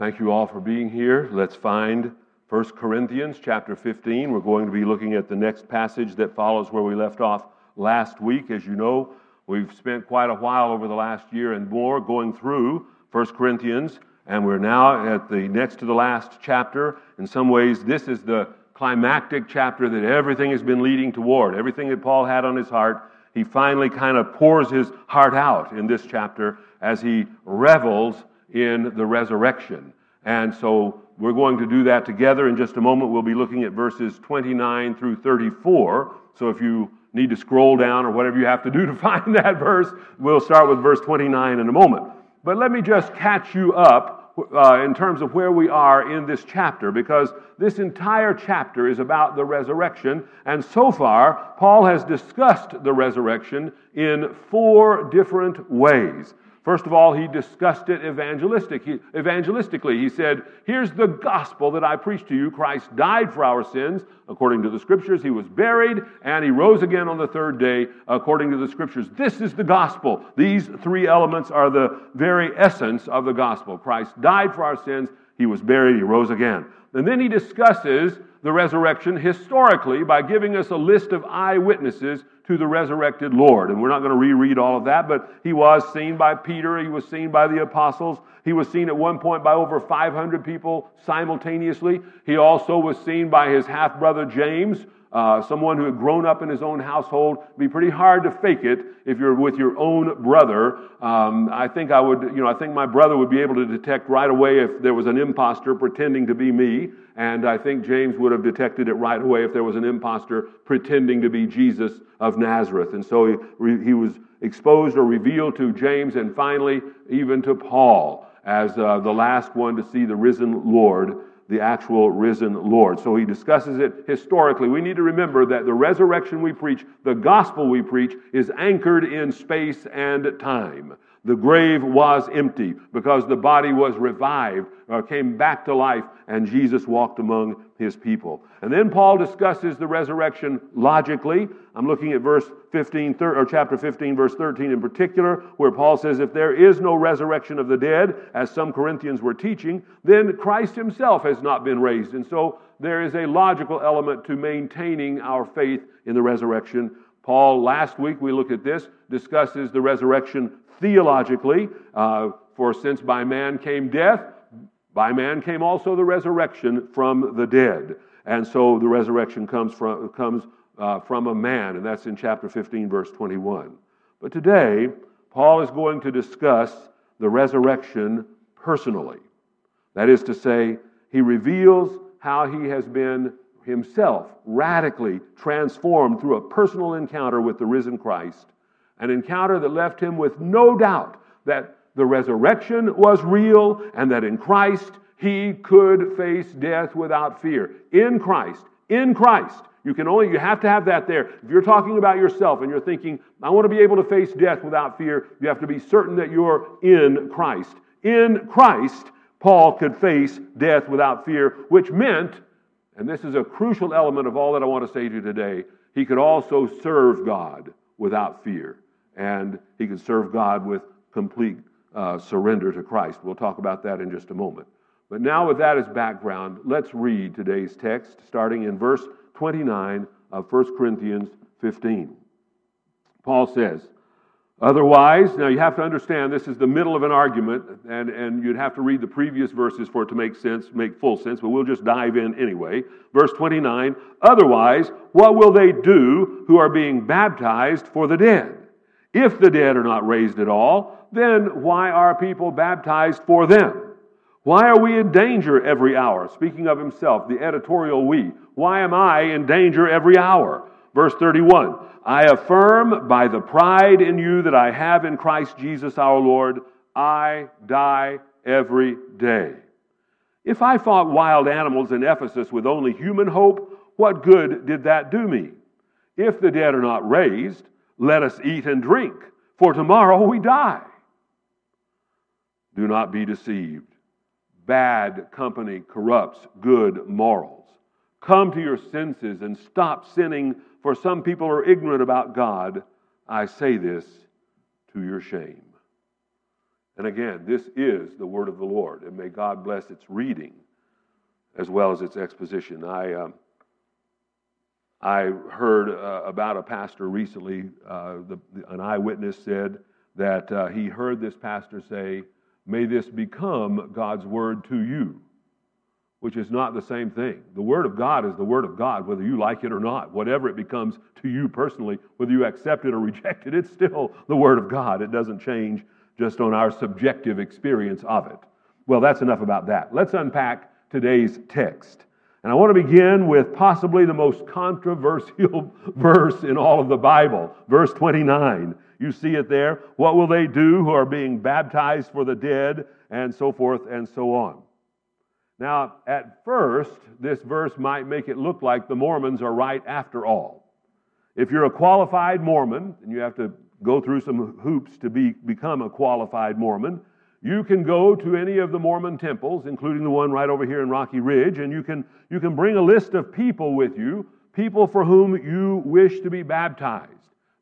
Thank you all for being here. Let's find 1 Corinthians chapter 15. We're going to be looking at the next passage that follows where we left off last week. As you know, we've spent quite a while over the last year and more going through 1 Corinthians, and we're now at the next to the last chapter. In some ways, this is the climactic chapter that everything has been leading toward. Everything that Paul had on his heart, he finally kind of pours his heart out in this chapter as he revels in the resurrection. And so we're going to do that together in just a moment. We'll be looking at verses 29 through 34. So if you need to scroll down or whatever you have to do to find that verse, we'll start with verse 29 in a moment. But let me just catch you up uh, in terms of where we are in this chapter, because this entire chapter is about the resurrection. And so far, Paul has discussed the resurrection in four different ways. First of all, he discussed it evangelistic. He, evangelistically. He said, Here's the gospel that I preach to you. Christ died for our sins, according to the scriptures. He was buried, and he rose again on the third day, according to the scriptures. This is the gospel. These three elements are the very essence of the gospel. Christ died for our sins, he was buried, he rose again. And then he discusses the resurrection historically by giving us a list of eyewitnesses to the resurrected Lord. And we're not going to reread all of that, but he was seen by Peter, he was seen by the apostles, he was seen at one point by over 500 people simultaneously. He also was seen by his half brother James, uh, someone who had grown up in his own household. Be pretty hard to fake it if you're with your own brother. Um, I think I would, you know, I think my brother would be able to detect right away if there was an impostor pretending to be me, and I think James would have detected it right away if there was an impostor pretending to be Jesus of Nazareth. And so he, he was exposed or revealed to James, and finally even to Paul as uh, the last one to see the risen Lord the actual risen Lord. So he discusses it historically. We need to remember that the resurrection we preach, the gospel we preach, is anchored in space and time. The grave was empty because the body was revived, or uh, came back to life, and Jesus walked among his people. And then Paul discusses the resurrection logically. I'm looking at verse 15, or chapter 15, verse 13 in particular, where Paul says, If there is no resurrection of the dead, as some Corinthians were teaching, then Christ himself has not been raised. And so there is a logical element to maintaining our faith in the resurrection. Paul, last week we looked at this, discusses the resurrection theologically. Uh, for since by man came death, by man came also the resurrection from the dead. And so the resurrection comes from, comes, uh, from a man, and that's in chapter 15, verse 21. But today, Paul is going to discuss the resurrection personally. That is to say, he reveals how he has been himself radically transformed through a personal encounter with the risen Christ, an encounter that left him with no doubt that the resurrection was real and that in Christ he could face death without fear. In Christ, in Christ. You can only, you have to have that there. If you're talking about yourself and you're thinking, I want to be able to face death without fear, you have to be certain that you're in Christ. In Christ, Paul could face death without fear, which meant, and this is a crucial element of all that I want to say to you today, he could also serve God without fear. And he could serve God with complete uh, surrender to Christ. We'll talk about that in just a moment. But now, with that as background, let's read today's text, starting in verse 29 of 1 Corinthians 15. Paul says, Otherwise, now you have to understand this is the middle of an argument, and, and you'd have to read the previous verses for it to make sense, make full sense, but we'll just dive in anyway. Verse 29 Otherwise, what will they do who are being baptized for the dead? If the dead are not raised at all, then why are people baptized for them? Why are we in danger every hour? Speaking of himself, the editorial we. Why am I in danger every hour? Verse 31 I affirm by the pride in you that I have in Christ Jesus our Lord, I die every day. If I fought wild animals in Ephesus with only human hope, what good did that do me? If the dead are not raised, let us eat and drink, for tomorrow we die. Do not be deceived. Bad company corrupts good morals. Come to your senses and stop sinning, for some people are ignorant about God. I say this to your shame. And again, this is the word of the Lord, and may God bless its reading as well as its exposition. I, um, I heard uh, about a pastor recently, uh, the, an eyewitness said that uh, he heard this pastor say, May this become God's word to you, which is not the same thing. The word of God is the word of God, whether you like it or not. Whatever it becomes to you personally, whether you accept it or reject it, it's still the word of God. It doesn't change just on our subjective experience of it. Well, that's enough about that. Let's unpack today's text. And I want to begin with possibly the most controversial verse in all of the Bible, verse 29. You see it there. What will they do who are being baptized for the dead, and so forth and so on. Now, at first, this verse might make it look like the Mormons are right after all. If you're a qualified Mormon, and you have to go through some hoops to be, become a qualified Mormon, you can go to any of the Mormon temples, including the one right over here in Rocky Ridge, and you can, you can bring a list of people with you, people for whom you wish to be baptized.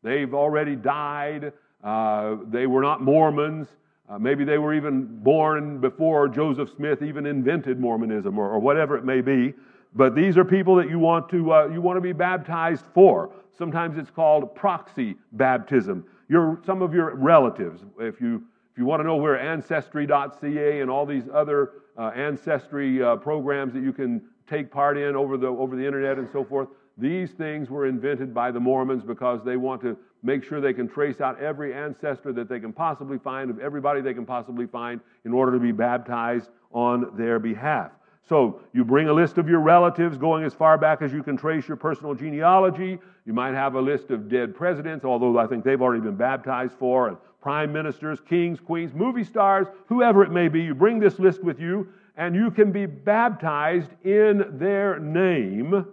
They've already died, uh, they were not Mormons. Uh, maybe they were even born before Joseph Smith even invented Mormonism or, or whatever it may be. But these are people that you want to, uh, you want to be baptized for. Sometimes it's called proxy baptism. Your, some of your relatives, if you if you want to know where Ancestry.ca and all these other uh, ancestry uh, programs that you can take part in over the, over the internet and so forth, these things were invented by the Mormons because they want to make sure they can trace out every ancestor that they can possibly find, of everybody they can possibly find, in order to be baptized on their behalf. So you bring a list of your relatives going as far back as you can trace your personal genealogy. You might have a list of dead presidents, although I think they've already been baptized for, and prime ministers, kings, queens, movie stars, whoever it may be. You bring this list with you, and you can be baptized in their name.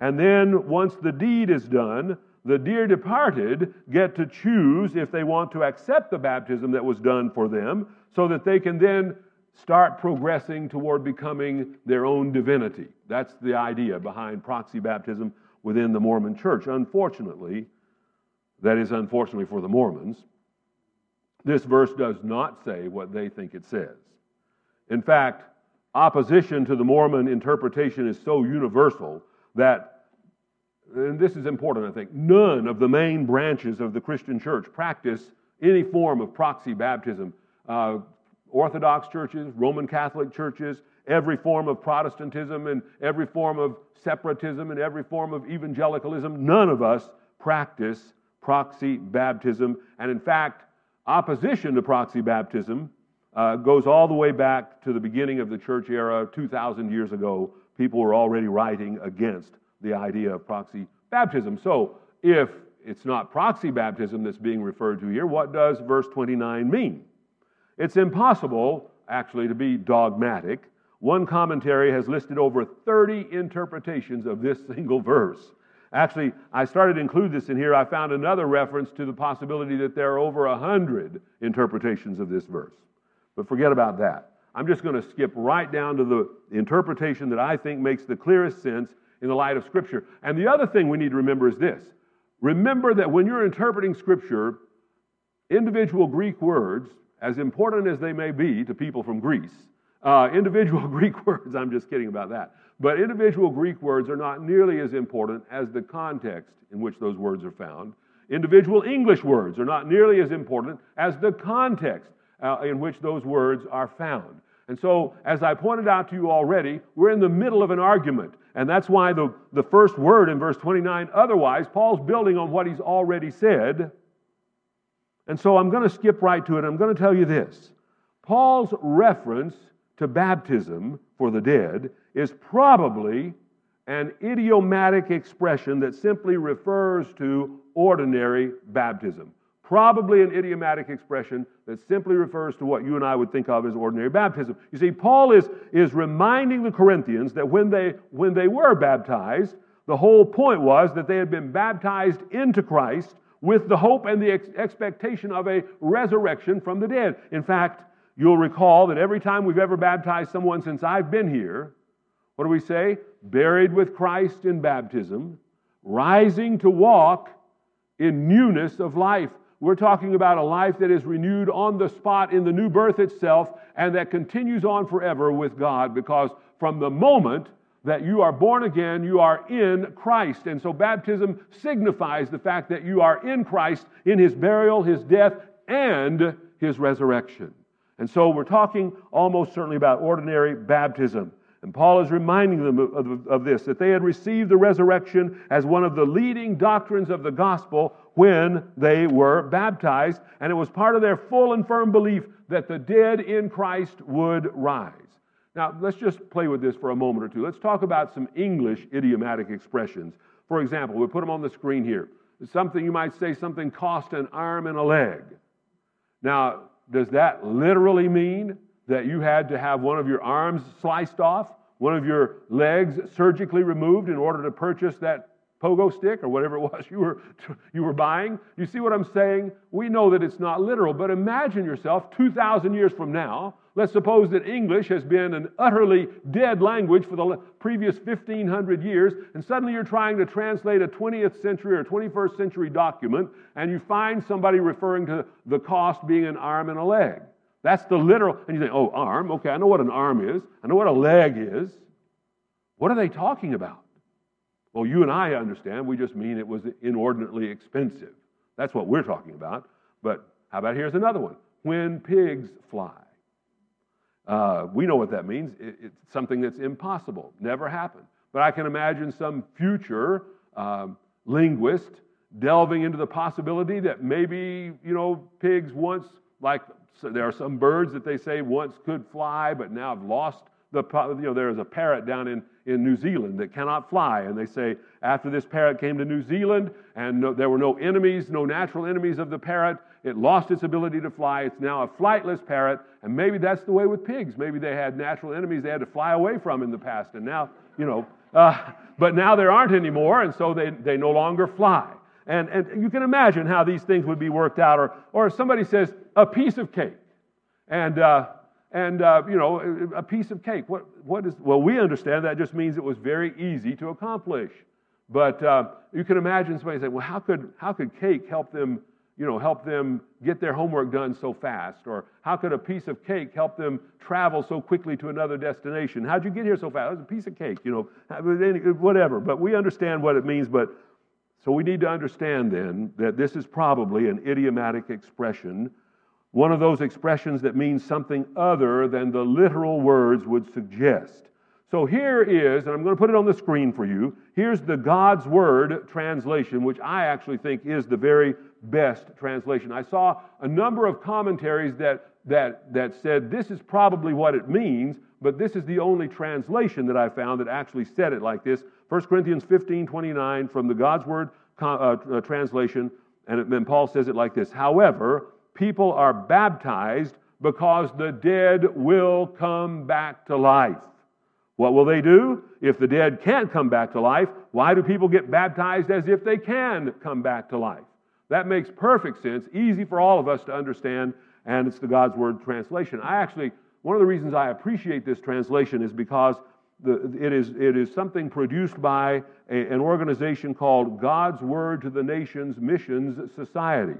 And then, once the deed is done, the dear departed get to choose if they want to accept the baptism that was done for them so that they can then start progressing toward becoming their own divinity. That's the idea behind proxy baptism within the Mormon church. Unfortunately, that is unfortunately for the Mormons, this verse does not say what they think it says. In fact, opposition to the Mormon interpretation is so universal that, and this is important, I think, none of the main branches of the Christian church practice any form of proxy baptism. Uh, Orthodox churches, Roman Catholic churches, every form of Protestantism and every form of separatism and every form of evangelicalism, none of us practice proxy baptism. And in fact, Opposition to proxy baptism uh, goes all the way back to the beginning of the church era, 2,000 years ago. People were already writing against the idea of proxy baptism. So, if it's not proxy baptism that's being referred to here, what does verse 29 mean? It's impossible, actually, to be dogmatic. One commentary has listed over 30 interpretations of this single verse. Actually, I started to include this in here. I found another reference to the possibility that there are over a hundred interpretations of this verse. But forget about that. I'm just going to skip right down to the interpretation that I think makes the clearest sense in the light of Scripture. And the other thing we need to remember is this remember that when you're interpreting Scripture, individual Greek words, as important as they may be to people from Greece, uh, individual Greek words, I'm just kidding about that, but individual Greek words are not nearly as important as the context in which those words are found. Individual English words are not nearly as important as the context uh, in which those words are found. And so, as I pointed out to you already, we're in the middle of an argument. And that's why the, the first word in verse 29, otherwise, Paul's building on what he's already said. And so I'm going to skip right to it. I'm going to tell you this Paul's reference to baptism for the dead is probably an idiomatic expression that simply refers to ordinary baptism. Probably an idiomatic expression that simply refers to what you and I would think of as ordinary baptism. You see, Paul is, is reminding the Corinthians that when they, when they were baptized, the whole point was that they had been baptized into Christ with the hope and the ex- expectation of a resurrection from the dead. In fact, you'll recall that every time we've ever baptized someone since I've been here, what do we say? Buried with Christ in baptism, rising to walk in newness of life. We're talking about a life that is renewed on the spot in the new birth itself and that continues on forever with God because from the moment that you are born again, you are in Christ. And so baptism signifies the fact that you are in Christ in his burial, his death, and his resurrection. And so we're talking almost certainly about ordinary baptism. And Paul is reminding them of, of, of, this that they had received the resurrection as one of the leading doctrines of the gospel when they were baptized. And it was part of their full and firm belief that the dead in Christ would rise. Now, let's just play with this for a moment or two. Let's talk about some English idiomatic expressions. For example, we'll put them on the screen here. Something you might say, something cost an arm and a leg. Now, does that literally mean that you had to have one of your arms sliced off, one of your legs surgically removed in order to purchase that pogo stick or whatever it was you were, you were buying? You see what I'm saying? We know that it's not literal, but imagine yourself 2,000 years from now Let's suppose that English has been an utterly dead language for the previous 1500 years, and suddenly you're trying to translate a 20th century or 21st century document, and you find somebody referring to the cost being an arm and a leg. That's the literal, and you think, oh, arm, okay, I know what an arm is, I know what a leg is. What are they talking about? Well, you and I understand, we just mean it was inordinately expensive. That's what we're talking about. But how about here's another one when pigs fly? Uh, we know what that means. It, it's something that's impossible, never happened. But I can imagine some future um, linguist delving into the possibility that maybe, you know, pigs once, like so there are some birds that they say once could fly, but now have lost the, you know, there's a parrot down in, in New Zealand that cannot fly. And they say after this parrot came to New Zealand and no, there were no enemies, no natural enemies of the parrot, it lost its ability to fly. It's now a flightless parrot. And maybe that's the way with pigs. Maybe they had natural enemies they had to fly away from in the past. And now, you know, uh, but now there aren't anymore. And so they, they no longer fly. And, and you can imagine how these things would be worked out. Or, or if somebody says, a piece of cake. And, uh, and uh, you know, a piece of cake. What, what is, well, we understand that just means it was very easy to accomplish. But uh, you can imagine somebody saying, well, how could, how could cake help them you know, help them get their homework done so fast? Or how could a piece of cake help them travel so quickly to another destination? How'd you get here so fast? It was a piece of cake, you know, whatever. But we understand what it means. But so we need to understand then that this is probably an idiomatic expression, one of those expressions that means something other than the literal words would suggest. So here is, and I'm going to put it on the screen for you. Here's the God's Word translation, which I actually think is the very best translation. I saw a number of commentaries that, that, that said this is probably what it means, but this is the only translation that I found that actually said it like this 1 Corinthians 15 29 from the God's Word uh, uh, translation, and then Paul says it like this However, people are baptized because the dead will come back to life. What will they do? If the dead can't come back to life, why do people get baptized as if they can come back to life? That makes perfect sense, easy for all of us to understand, and it's the God's Word translation. I actually, one of the reasons I appreciate this translation is because the, it, is, it is something produced by a, an organization called God's Word to the Nations Missions Society.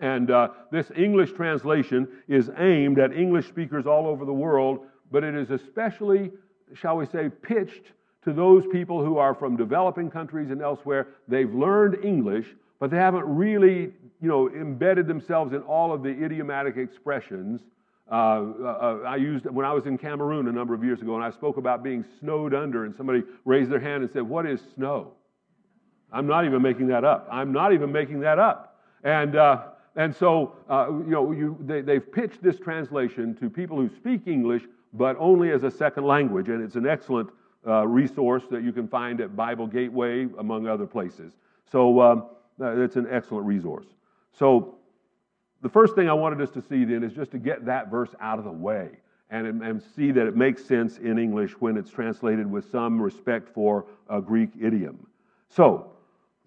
And uh, this English translation is aimed at English speakers all over the world, but it is especially, shall we say, pitched to those people who are from developing countries and elsewhere. They've learned English, but they haven't really, you know, embedded themselves in all of the idiomatic expressions. Uh, uh, I used when I was in Cameroon a number of years ago, and I spoke about being snowed under, and somebody raised their hand and said, "What is snow?" I'm not even making that up. I'm not even making that up. And uh, and so uh, you know, you, they, they've pitched this translation to people who speak English, but only as a second language, and it's an excellent uh, resource that you can find at Bible Gateway, among other places. So um, it's an excellent resource. So, the first thing I wanted us to see then is just to get that verse out of the way and, and see that it makes sense in English when it's translated with some respect for a Greek idiom. So,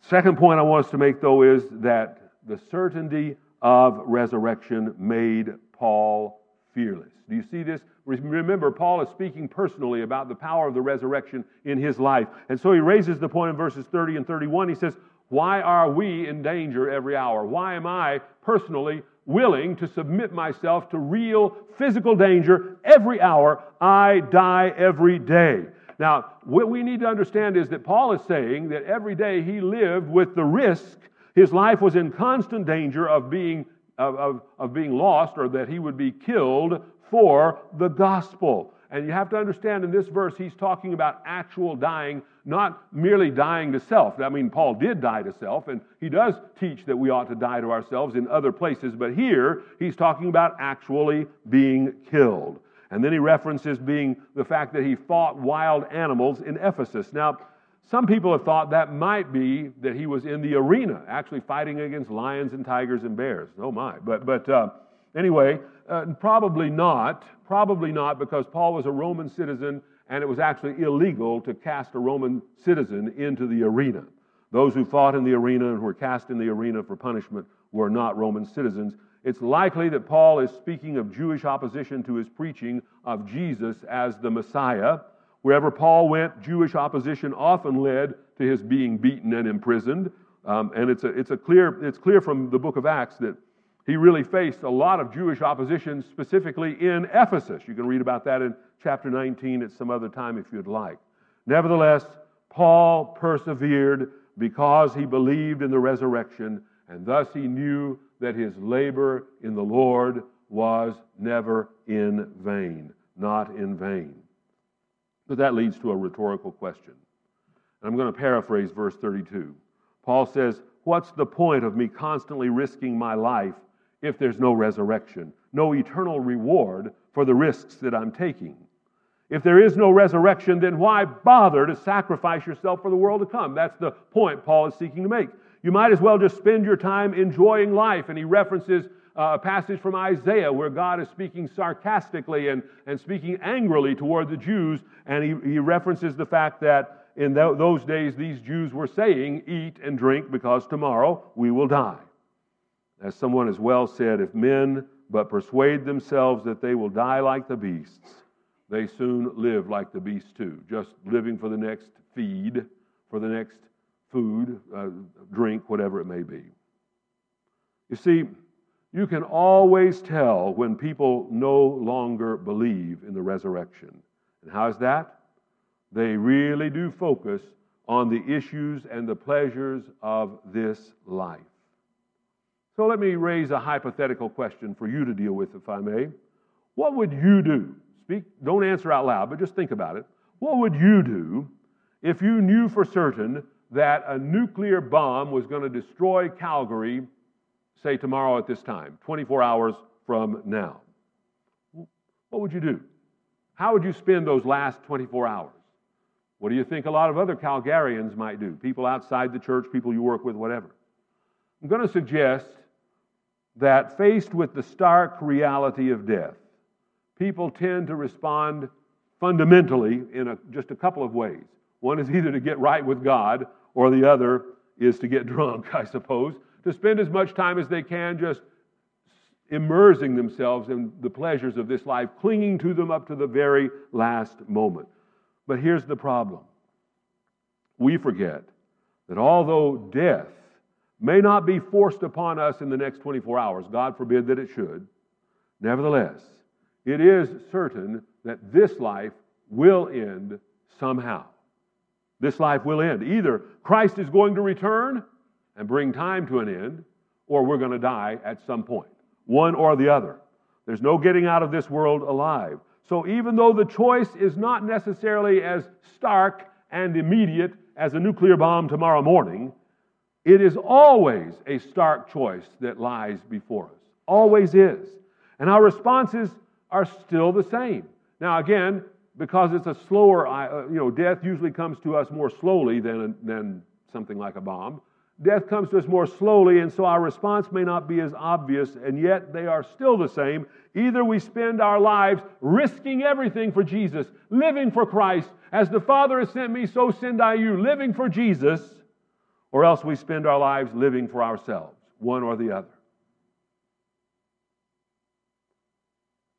second point I want us to make though is that the certainty of resurrection made Paul fearless. Do you see this? Remember, Paul is speaking personally about the power of the resurrection in his life. And so he raises the point in verses 30 and 31. He says, Why are we in danger every hour? Why am I personally willing to submit myself to real physical danger every hour? I die every day. Now, what we need to understand is that Paul is saying that every day he lived with the risk, his life was in constant danger of being, of, of, of being lost or that he would be killed for the gospel. And you have to understand in this verse, he's talking about actual dying, not merely dying to self. I mean, Paul did die to self, and he does teach that we ought to die to ourselves in other places, but here he's talking about actually being killed. And then he references being the fact that he fought wild animals in Ephesus. Now, some people have thought that might be that he was in the arena, actually fighting against lions and tigers and bears. Oh my! But but uh, anyway, uh, probably not. Probably not because Paul was a Roman citizen, and it was actually illegal to cast a Roman citizen into the arena. Those who fought in the arena and were cast in the arena for punishment were not Roman citizens. It's likely that Paul is speaking of Jewish opposition to his preaching of Jesus as the Messiah. Wherever Paul went, Jewish opposition often led to his being beaten and imprisoned. Um, and it's, a, it's, a clear, it's clear from the book of Acts that he really faced a lot of Jewish opposition, specifically in Ephesus. You can read about that in chapter 19 at some other time if you'd like. Nevertheless, Paul persevered because he believed in the resurrection, and thus he knew that his labor in the Lord was never in vain, not in vain. But that leads to a rhetorical question. And I'm going to paraphrase verse 32. Paul says, What's the point of me constantly risking my life if there's no resurrection, no eternal reward for the risks that I'm taking? If there is no resurrection, then why bother to sacrifice yourself for the world to come? That's the point Paul is seeking to make. You might as well just spend your time enjoying life. And he references uh, a passage from Isaiah where God is speaking sarcastically and, and speaking angrily toward the Jews. And he, he references the fact that in th- those days these Jews were saying, Eat and drink because tomorrow we will die. As someone has well said, if men but persuade themselves that they will die like the beasts, they soon live like the beasts too, just living for the next feed, for the next food, uh, drink, whatever it may be. You see, you can always tell when people no longer believe in the resurrection. And how is that? They really do focus on the issues and the pleasures of this life. So let me raise a hypothetical question for you to deal with, if I may. What would you do? Speak, don't answer out loud, but just think about it. What would you do if you knew for certain that a nuclear bomb was going to destroy Calgary, say tomorrow at this time, 24 hours from now, what would you do? How would you spend those last 24 hours? What do you think a lot of other Calgarians might do? People outside the church, people you work with, whatever. I'm going to suggest that faced with the stark reality of death, people tend to respond fundamentally in a, just a couple of ways. One is either to get right with God, or the other is to get drunk, I suppose, to spend as much time as they can just immersing themselves in the pleasures of this life, clinging to them up to the very last moment. But here's the problem we forget that although death may not be forced upon us in the next 24 hours, God forbid that it should, nevertheless, it is certain that this life will end somehow. This life will end. Either Christ is going to return and bring time to an end, or we're going to die at some point. One or the other. There's no getting out of this world alive. So even though the choice is not necessarily as stark and immediate as a nuclear bomb tomorrow morning, it is always a stark choice that lies before us. Always is. And our responses are still the same. Now, again, because it's a slower, uh, you know, death usually comes to us more slowly than, than something like a bomb. Death comes to us more slowly, and so our response may not be as obvious, and yet they are still the same. Either we spend our lives risking everything for Jesus, living for Christ, as the Father has sent me, so send I you, living for Jesus, or else we spend our lives living for ourselves, one or the other.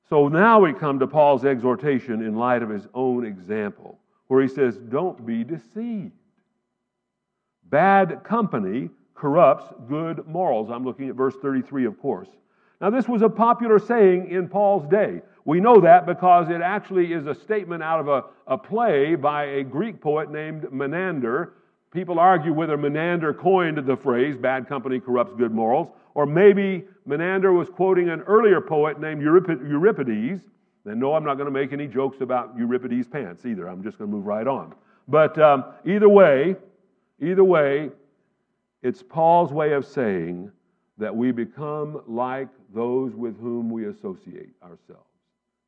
So now we come to Paul's exhortation in light of his own example, where he says, Don't be deceived. Bad company corrupts good morals. I'm looking at verse 33, of course. Now, this was a popular saying in Paul's day. We know that because it actually is a statement out of a, a play by a Greek poet named Menander. People argue whether Menander coined the phrase, bad company corrupts good morals, or maybe Menander was quoting an earlier poet named Euripides. And no, I'm not going to make any jokes about Euripides' pants either. I'm just going to move right on. But um, either way, either way, it's Paul's way of saying that we become like those with whom we associate ourselves.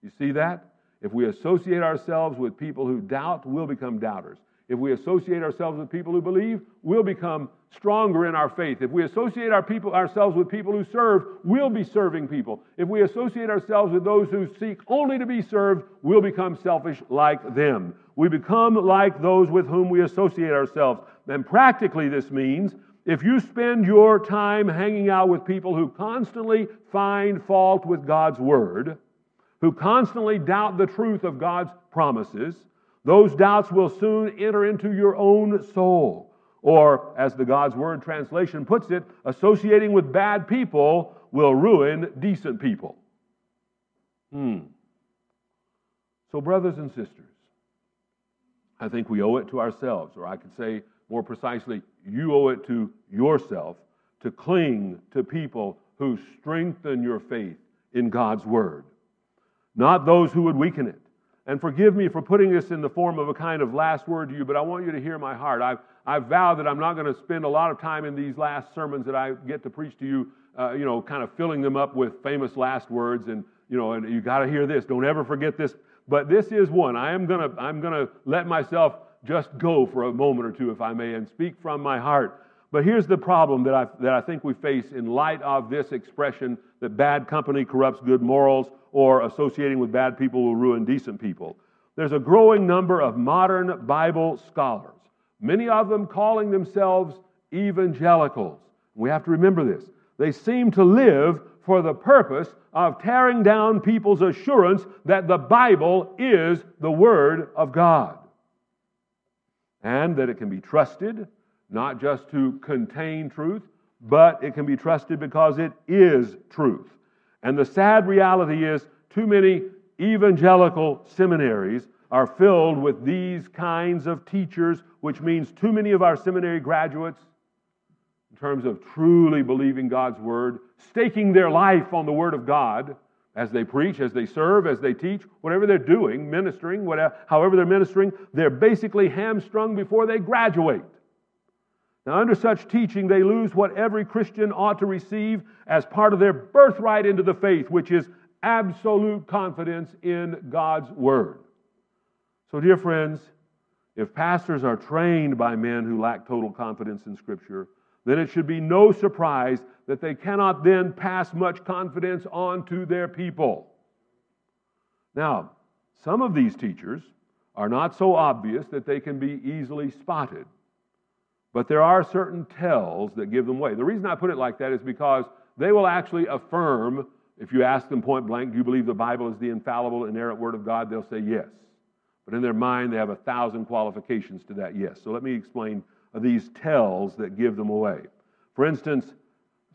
You see that? If we associate ourselves with people who doubt, we'll become doubters. If we associate ourselves with people who believe, we'll become stronger in our faith. If we associate our people, ourselves with people who serve, we'll be serving people. If we associate ourselves with those who seek only to be served, we'll become selfish like them. We become like those with whom we associate ourselves. And practically, this means if you spend your time hanging out with people who constantly find fault with God's word, who constantly doubt the truth of God's promises, those doubts will soon enter into your own soul. Or, as the God's Word translation puts it, associating with bad people will ruin decent people. Hmm. So, brothers and sisters, I think we owe it to ourselves, or I could say more precisely, you owe it to yourself to cling to people who strengthen your faith in God's Word, not those who would weaken it. And forgive me for putting this in the form of a kind of last word to you, but I want you to hear my heart. I've, I've vowed that I'm not going to spend a lot of time in these last sermons that I get to preach to you, uh, you know, kind of filling them up with famous last words and, you know, and you got to hear this. Don't ever forget this. But this is one. I am going to, I'm going to let myself just go for a moment or two, if I may, and speak from my heart. But here's the problem that I, that I think we face in light of this expression that bad company corrupts good morals or associating with bad people will ruin decent people. There's a growing number of modern Bible scholars, many of them calling themselves evangelicals. We have to remember this. They seem to live for the purpose of tearing down people's assurance that the Bible is the Word of God and that it can be trusted not just to contain truth, but it can be trusted because it is truth. And the sad reality is, too many evangelical seminaries are filled with these kinds of teachers, which means too many of our seminary graduates, in terms of truly believing God's Word, staking their life on the Word of God as they preach, as they serve, as they teach, whatever they're doing, ministering, whatever, however they're ministering, they're basically hamstrung before they graduate. Now, under such teaching, they lose what every Christian ought to receive as part of their birthright into the faith, which is absolute confidence in God's Word. So, dear friends, if pastors are trained by men who lack total confidence in Scripture, then it should be no surprise that they cannot then pass much confidence on to their people. Now, some of these teachers are not so obvious that they can be easily spotted. But there are certain tells that give them away. The reason I put it like that is because they will actually affirm, if you ask them point blank, do you believe the Bible is the infallible, inerrant Word of God? They'll say yes. But in their mind, they have a thousand qualifications to that yes. So let me explain these tells that give them away. For instance,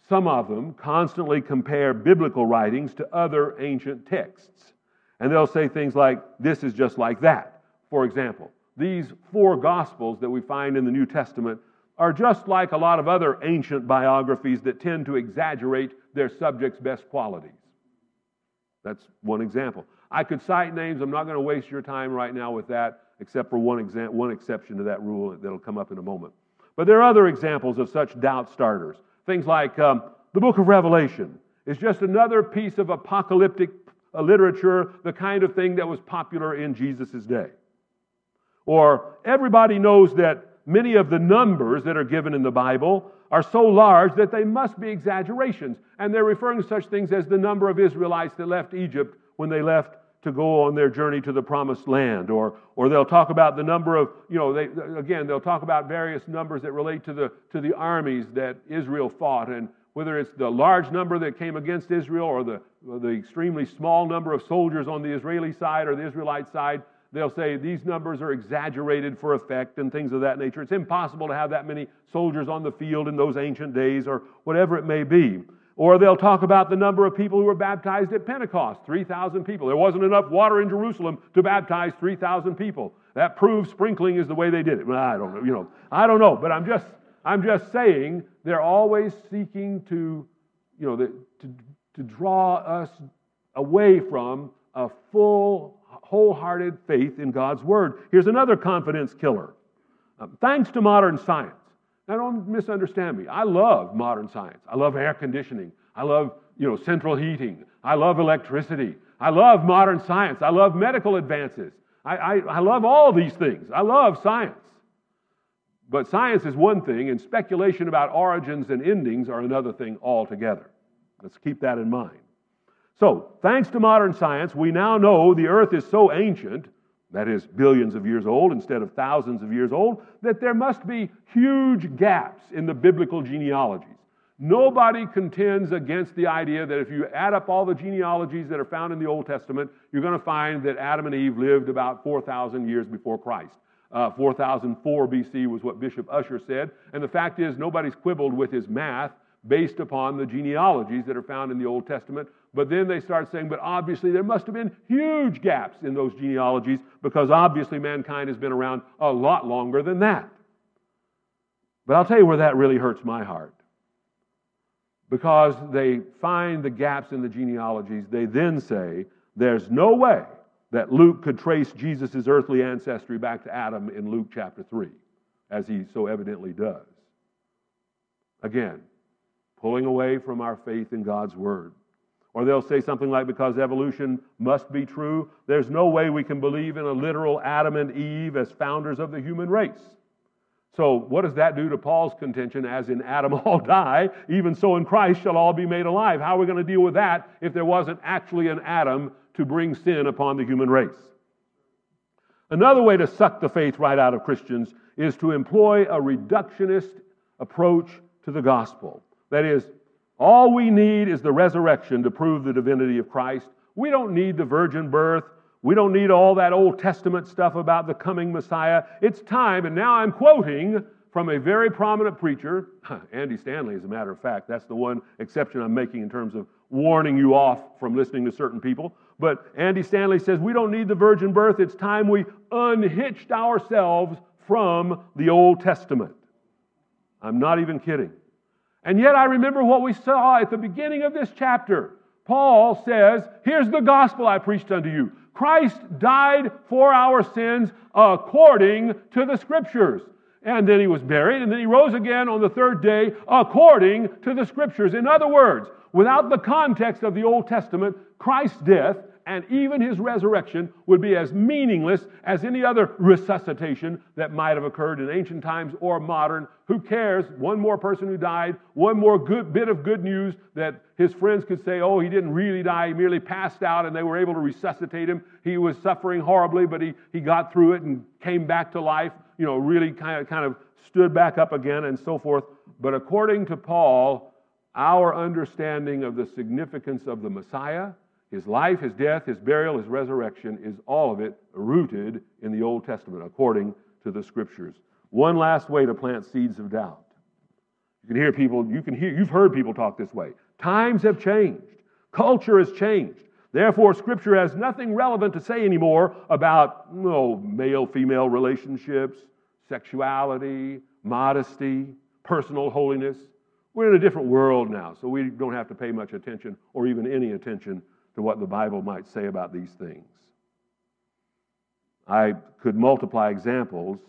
some of them constantly compare biblical writings to other ancient texts. And they'll say things like, this is just like that. For example, these four Gospels that we find in the New Testament are just like a lot of other ancient biographies that tend to exaggerate their subject's best qualities. That's one example. I could cite names. I'm not going to waste your time right now with that, except for one, exa- one exception to that rule that'll come up in a moment. But there are other examples of such doubt starters. Things like um, the book of Revelation is just another piece of apocalyptic uh, literature, the kind of thing that was popular in Jesus' day. Or everybody knows that many of the numbers that are given in the Bible are so large that they must be exaggerations. And they're referring to such things as the number of Israelites that left Egypt when they left to go on their journey to the promised land. Or, or they'll talk about the number of, you know, they, again, they'll talk about various numbers that relate to the, to the armies that Israel fought. And whether it's the large number that came against Israel or the, the extremely small number of soldiers on the Israeli side or the Israelite side, they'll say these numbers are exaggerated for effect and things of that nature. It's impossible to have that many soldiers on the field in those ancient days or whatever it may be. Or they'll talk about the number of people who were baptized at Pentecost 3,000 people. There wasn't enough water in Jerusalem to baptize 3,000 people. That proves sprinkling is the way they did it. Well, I don't know, you know, I don't know, but I'm just, I'm just saying they're always seeking to, you know, the, to, to draw us away from a full, wholehearted faith in God's Word. Here's another confidence killer. Um, thanks to modern science. Now, don't misunderstand me. I love modern science. I love air conditioning. I love, you know, central heating. I love electricity. I love modern science. I love medical advances. I, I, I love all these things. I love science. But science is one thing, and speculation about origins and endings are another thing altogether. Let's keep that in mind. So, thanks to modern science, we now know the earth is so ancient, that is, billions of years old instead of thousands of years old, that there must be huge gaps in the biblical genealogies. Nobody contends against the idea that if you add up all the genealogies that are found in the Old Testament, you're going to find that Adam and Eve lived about 4,000 years before Christ. Uh, 4004 BC was what Bishop Ussher said. And the fact is, nobody's quibbled with his math based upon the genealogies that are found in the Old Testament. But then they start saying, but obviously there must have been huge gaps in those genealogies because obviously mankind has been around a lot longer than that. But I'll tell you where that really hurts my heart. Because they find the gaps in the genealogies, they then say, there's no way that Luke could trace Jesus' earthly ancestry back to Adam in Luke chapter 3, as he so evidently does. Again, pulling away from our faith in God's Word. Or they'll say something like, because evolution must be true, there's no way we can believe in a literal Adam and Eve as founders of the human race. So, what does that do to Paul's contention? As in Adam all die, even so in Christ shall all be made alive. How are we going to deal with that if there wasn't actually an Adam to bring sin upon the human race? Another way to suck the faith right out of Christians is to employ a reductionist approach to the gospel. That is, all we need is the resurrection to prove the divinity of Christ. We don't need the virgin birth. We don't need all that Old Testament stuff about the coming Messiah. It's time, and now I'm quoting from a very prominent preacher, Andy Stanley, as a matter of fact. That's the one exception I'm making in terms of warning you off from listening to certain people. But Andy Stanley says, We don't need the virgin birth. It's time we unhitched ourselves from the Old Testament. I'm not even kidding. And yet, I remember what we saw at the beginning of this chapter. Paul says, Here's the gospel I preached unto you. Christ died for our sins according to the scriptures. And then he was buried, and then he rose again on the third day according to the scriptures. In other words, without the context of the Old Testament, Christ's death and even his resurrection would be as meaningless as any other resuscitation that might have occurred in ancient times or modern. Who cares? One more person who died, one more good bit of good news that his friends could say, oh, he didn't really die, he merely passed out, and they were able to resuscitate him. He was suffering horribly, but he, he got through it and came back to life, you know, really kind of, kind of stood back up again and so forth. But according to Paul, our understanding of the significance of the Messiah, his life, his death, his burial, his resurrection is all of it rooted in the Old Testament according to the scriptures. One last way to plant seeds of doubt. You can hear people, you can hear, you've heard people talk this way. Times have changed. Culture has changed. Therefore, Scripture has nothing relevant to say anymore about oh, male female relationships, sexuality, modesty, personal holiness. We're in a different world now, so we don't have to pay much attention or even any attention to what the Bible might say about these things. I could multiply examples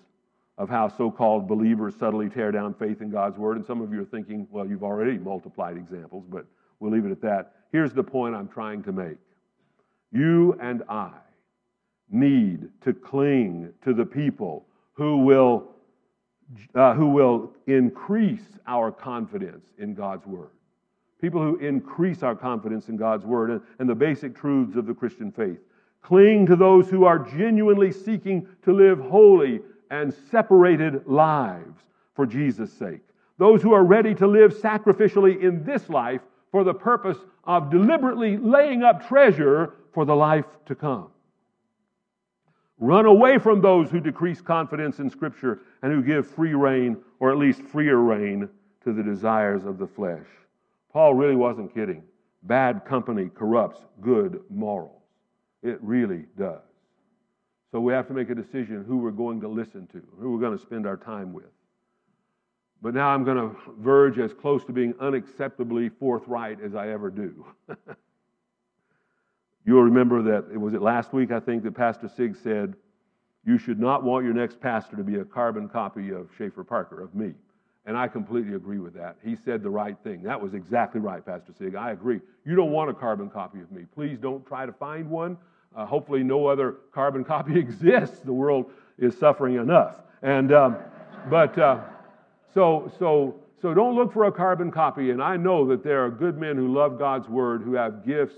of how so called believers subtly tear down faith in God's Word. And some of you are thinking, well, you've already multiplied examples, but we'll leave it at that. Here's the point I'm trying to make you and I need to cling to the people who will, uh, who will increase our confidence in God's Word. People who increase our confidence in God's Word and, and the basic truths of the Christian faith. Cling to those who are genuinely seeking to live holy and separated lives for Jesus' sake. Those who are ready to live sacrificially in this life for the purpose of deliberately laying up treasure for the life to come. Run away from those who decrease confidence in Scripture and who give free rein, or at least freer rein, to the desires of the flesh. Paul really wasn't kidding. Bad company corrupts good morals. It really does. So we have to make a decision who we're going to listen to, who we're going to spend our time with. But now I'm going to verge as close to being unacceptably forthright as I ever do. You'll remember that, it was it last week, I think, that Pastor Sig said, You should not want your next pastor to be a carbon copy of Schaefer Parker, of me. And I completely agree with that. He said the right thing. That was exactly right, Pastor Sig. I agree. You don't want a carbon copy of me. Please don't try to find one. Uh, hopefully, no other carbon copy exists. The world is suffering enough. And, um, but, uh, so, so, so don't look for a carbon copy. And I know that there are good men who love God's word, who have gifts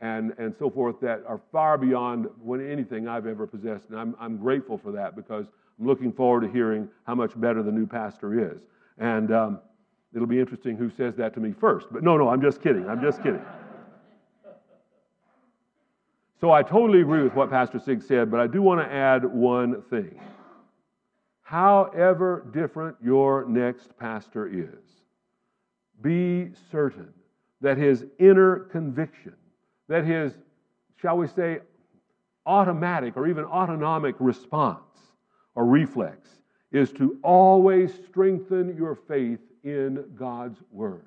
and, and so forth that are far beyond anything I've ever possessed. And I'm, I'm grateful for that because I'm looking forward to hearing how much better the new pastor is. And um, it'll be interesting who says that to me first. But no, no, I'm just kidding. I'm just kidding. So I totally agree with what Pastor Sig said, but I do want to add one thing. However different your next pastor is, be certain that his inner conviction that his, shall we say, automatic or even autonomic response or reflex is to always strengthen your faith in God's Word,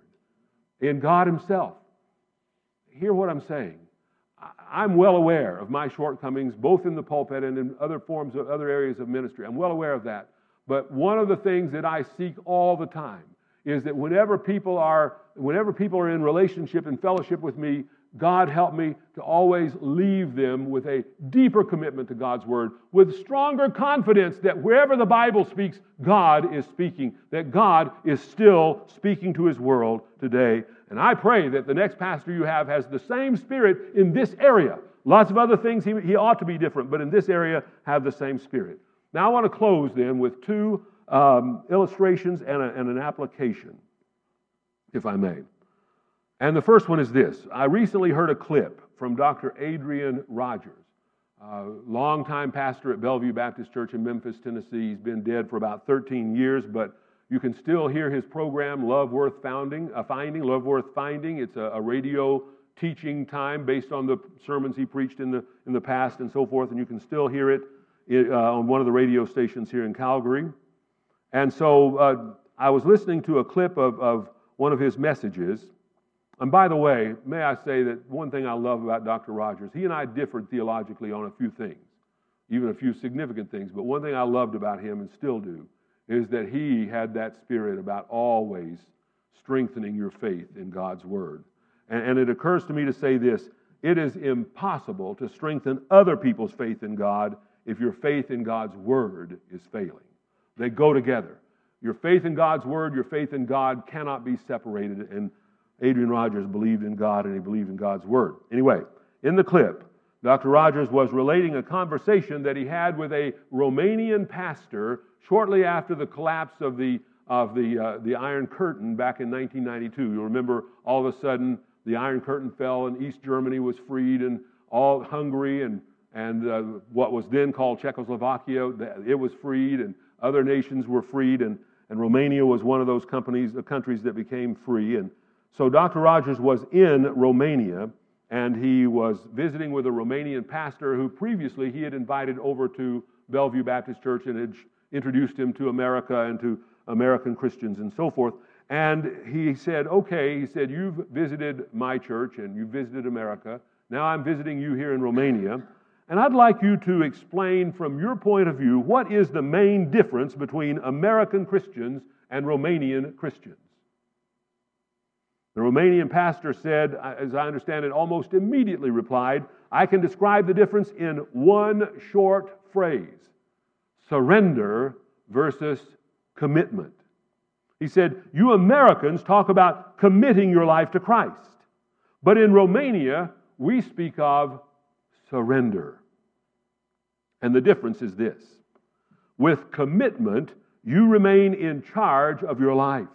in God Himself. Hear what I'm saying. I'm well aware of my shortcomings, both in the pulpit and in other forms of other areas of ministry. I'm well aware of that. But one of the things that I seek all the time is that whenever people are, whenever people are in relationship and fellowship with me, God help me to always leave them with a deeper commitment to God's Word, with stronger confidence that wherever the Bible speaks, God is speaking, that God is still speaking to His world today. And I pray that the next pastor you have has the same spirit in this area. Lots of other things he, he ought to be different, but in this area, have the same spirit. Now, I want to close then with two um, illustrations and, a, and an application, if I may. And the first one is this I recently heard a clip from Dr. Adrian Rogers, a longtime pastor at Bellevue Baptist Church in Memphis, Tennessee. He's been dead for about 13 years, but you can still hear his program, Love Worth Founding, uh, Finding, Love Worth Finding. It's a, a radio teaching time based on the sermons he preached in the, in the past and so forth, and you can still hear it uh, on one of the radio stations here in Calgary. And so uh, I was listening to a clip of, of one of his messages and by the way, may I say that one thing I love about Dr. Rogers, he and I differed theologically on a few things, even a few significant things. But one thing I loved about him and still do is that he had that spirit about always strengthening your faith in God's Word. And, and it occurs to me to say this it is impossible to strengthen other people's faith in God if your faith in God's Word is failing. They go together. Your faith in God's Word, your faith in God cannot be separated. And Adrian Rogers believed in God and he believed in God's Word. Anyway, in the clip, Dr. Rogers was relating a conversation that he had with a Romanian pastor shortly after the collapse of the, of the, uh, the Iron Curtain back in 1992. You'll remember all of a sudden the Iron Curtain fell and East Germany was freed and all Hungary and, and uh, what was then called Czechoslovakia, it was freed and other nations were freed and, and Romania was one of those companies, uh, countries that became free. And so Dr. Rogers was in Romania and he was visiting with a Romanian pastor who previously he had invited over to Bellevue Baptist Church and had introduced him to America and to American Christians and so forth. And he said, Okay, he said, You've visited my church and you've visited America. Now I'm visiting you here in Romania. And I'd like you to explain from your point of view what is the main difference between American Christians and Romanian Christians. The Romanian pastor said, uh, as I understand it, almost immediately replied, I can describe the difference in one short phrase surrender versus commitment. He said, You Americans talk about committing your life to Christ, but in Romania, we speak of surrender. And the difference is this with commitment, you remain in charge of your life.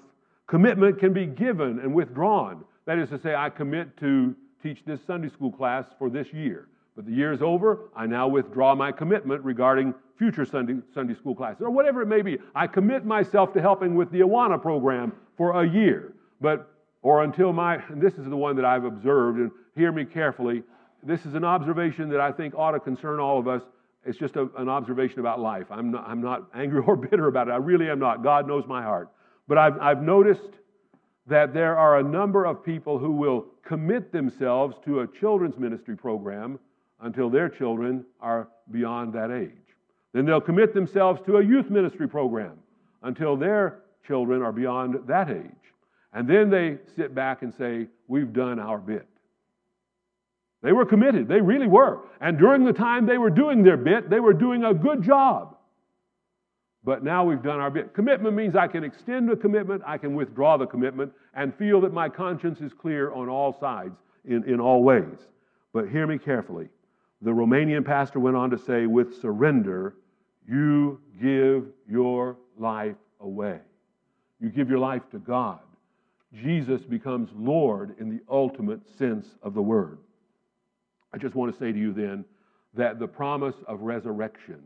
Commitment can be given and withdrawn. That is to say, I commit to teach this Sunday school class for this year. But the year is over. I now withdraw my commitment regarding future Sunday, Sunday school classes or whatever it may be. I commit myself to helping with the Awana program for a year. But, or until my, and this is the one that I've observed, and hear me carefully. This is an observation that I think ought to concern all of us. It's just a, an observation about life. I'm not, I'm not angry or bitter about it. I really am not. God knows my heart. But I've, I've noticed that there are a number of people who will commit themselves to a children's ministry program until their children are beyond that age. Then they'll commit themselves to a youth ministry program until their children are beyond that age. And then they sit back and say, We've done our bit. They were committed, they really were. And during the time they were doing their bit, they were doing a good job. But now we've done our bit. Commitment means I can extend the commitment, I can withdraw the commitment, and feel that my conscience is clear on all sides in, in all ways. But hear me carefully. The Romanian pastor went on to say, with surrender, you give your life away. You give your life to God. Jesus becomes Lord in the ultimate sense of the word. I just want to say to you then that the promise of resurrection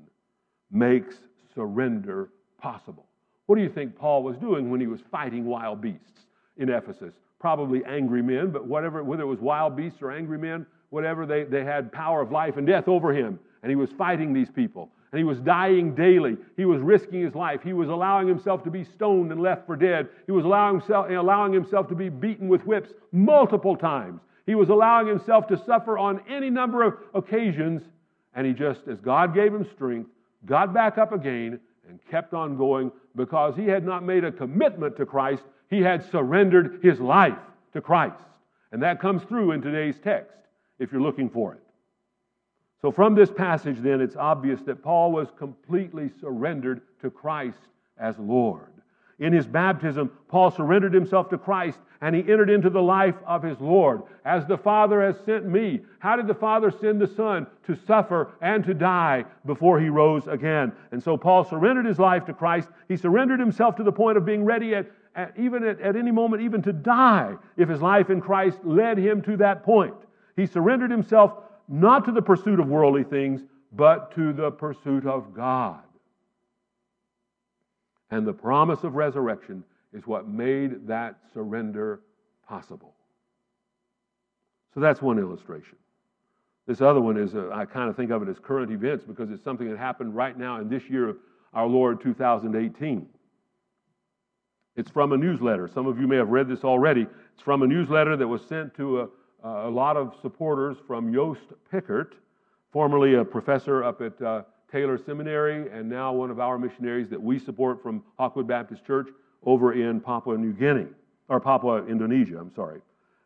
makes surrender possible. What do you think Paul was doing when he was fighting wild beasts in Ephesus? Probably angry men, but whatever, whether it was wild beasts or angry men, whatever, they, they had power of life and death over him. And he was fighting these people. And he was dying daily. He was risking his life. He was allowing himself to be stoned and left for dead. He was allowing himself, allowing himself to be beaten with whips multiple times. He was allowing himself to suffer on any number of occasions. And he just, as God gave him strength, got back up again and kept on going because he had not made a commitment to Christ. He had surrendered his life to Christ. And that comes through in today's text if you're looking for it. So, from this passage, then, it's obvious that Paul was completely surrendered to Christ as Lord. In his baptism, Paul surrendered himself to Christ and he entered into the life of his Lord. As the Father has sent me, how did the Father send the Son? To suffer and to die before he rose again. And so Paul surrendered his life to Christ. He surrendered himself to the point of being ready at, at even at, at any moment, even to die, if his life in Christ led him to that point. He surrendered himself not to the pursuit of worldly things, but to the pursuit of God. And the promise of resurrection is what made that surrender possible. So that's one illustration. This other one is, uh, I kind of think of it as current events because it's something that happened right now in this year of our Lord 2018. It's from a newsletter. Some of you may have read this already. It's from a newsletter that was sent to a, a lot of supporters from Joost Pikkert, formerly a professor up at uh, Taylor Seminary, and now one of our missionaries that we support from Hawkwood Baptist Church over in Papua New Guinea, or Papua, Indonesia, I'm sorry.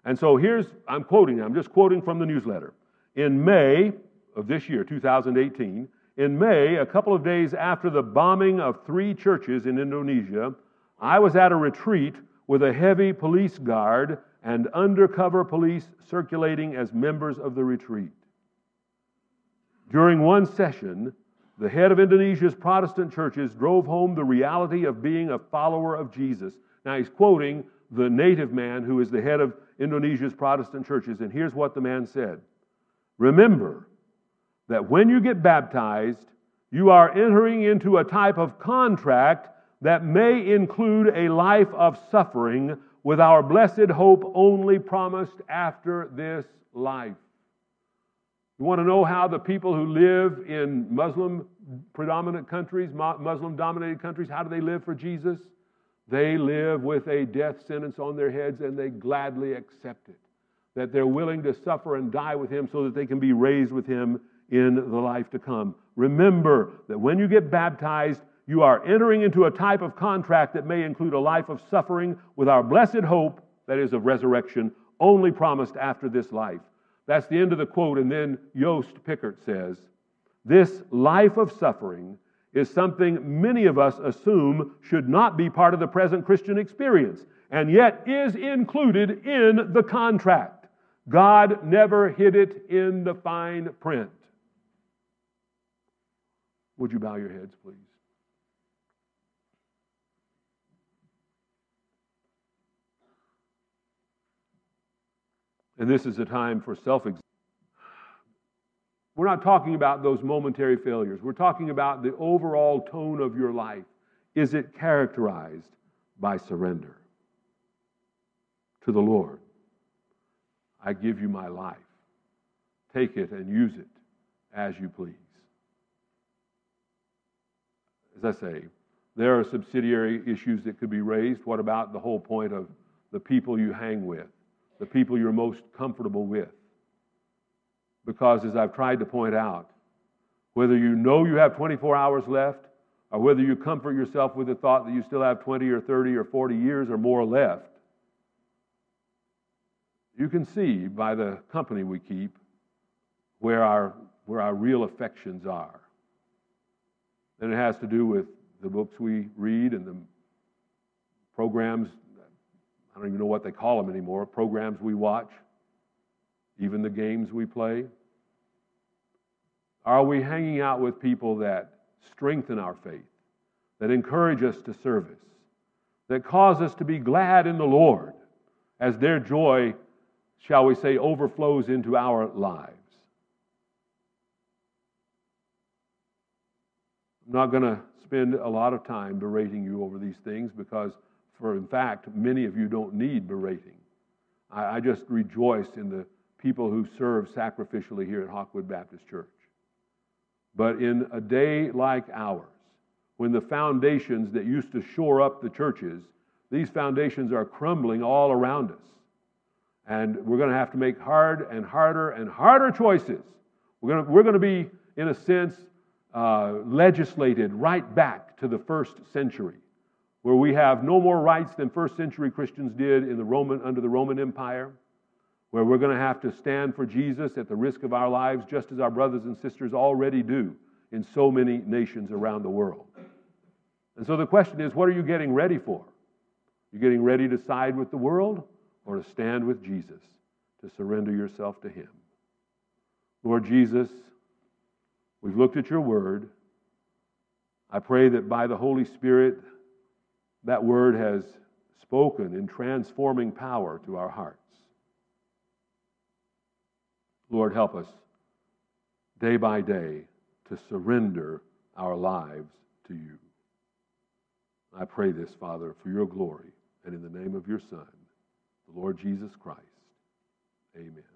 And so here's, I'm quoting, I'm just quoting from the newsletter. In May of this year, 2018, in May, a couple of days after the bombing of three churches in Indonesia, I was at a retreat with a heavy police guard and undercover police circulating as members of the retreat. During one session, the head of Indonesia's Protestant churches drove home the reality of being a follower of Jesus. Now he's quoting the native man who is the head of Indonesia's Protestant churches, and here's what the man said Remember that when you get baptized, you are entering into a type of contract that may include a life of suffering with our blessed hope only promised after this life. You want to know how the people who live in Muslim predominant countries, Muslim dominated countries, how do they live for Jesus? They live with a death sentence on their heads and they gladly accept it. That they're willing to suffer and die with Him so that they can be raised with Him in the life to come. Remember that when you get baptized, you are entering into a type of contract that may include a life of suffering with our blessed hope, that is, of resurrection, only promised after this life. That's the end of the quote. And then Joost Pikkert says, This life of suffering is something many of us assume should not be part of the present Christian experience, and yet is included in the contract. God never hid it in the fine print. Would you bow your heads, please? And this is a time for self examination. We're not talking about those momentary failures. We're talking about the overall tone of your life. Is it characterized by surrender to the Lord? I give you my life. Take it and use it as you please. As I say, there are subsidiary issues that could be raised. What about the whole point of the people you hang with, the people you're most comfortable with? Because, as I've tried to point out, whether you know you have 24 hours left, or whether you comfort yourself with the thought that you still have 20 or 30 or 40 years or more left, you can see by the company we keep where our, where our real affections are. And it has to do with the books we read and the programs, I don't even know what they call them anymore, programs we watch, even the games we play. Are we hanging out with people that strengthen our faith, that encourage us to service, that cause us to be glad in the Lord as their joy, shall we say, overflows into our lives? I'm not going to spend a lot of time berating you over these things because, for in fact, many of you don't need berating. I, I just rejoice in the people who serve sacrificially here at Hawkwood Baptist Church. But in a day like ours, when the foundations that used to shore up the churches, these foundations are crumbling all around us. And we're going to have to make hard and harder and harder choices. We're going to, we're going to be, in a sense, uh, legislated right back to the first century, where we have no more rights than first century Christians did in the Roman, under the Roman Empire, where we're going to have to stand for Jesus at the risk of our lives, just as our brothers and sisters already do in so many nations around the world. And so the question is what are you getting ready for? You're getting ready to side with the world or to stand with Jesus, to surrender yourself to Him? Lord Jesus, We've looked at your word. I pray that by the Holy Spirit, that word has spoken in transforming power to our hearts. Lord, help us day by day to surrender our lives to you. I pray this, Father, for your glory and in the name of your Son, the Lord Jesus Christ. Amen.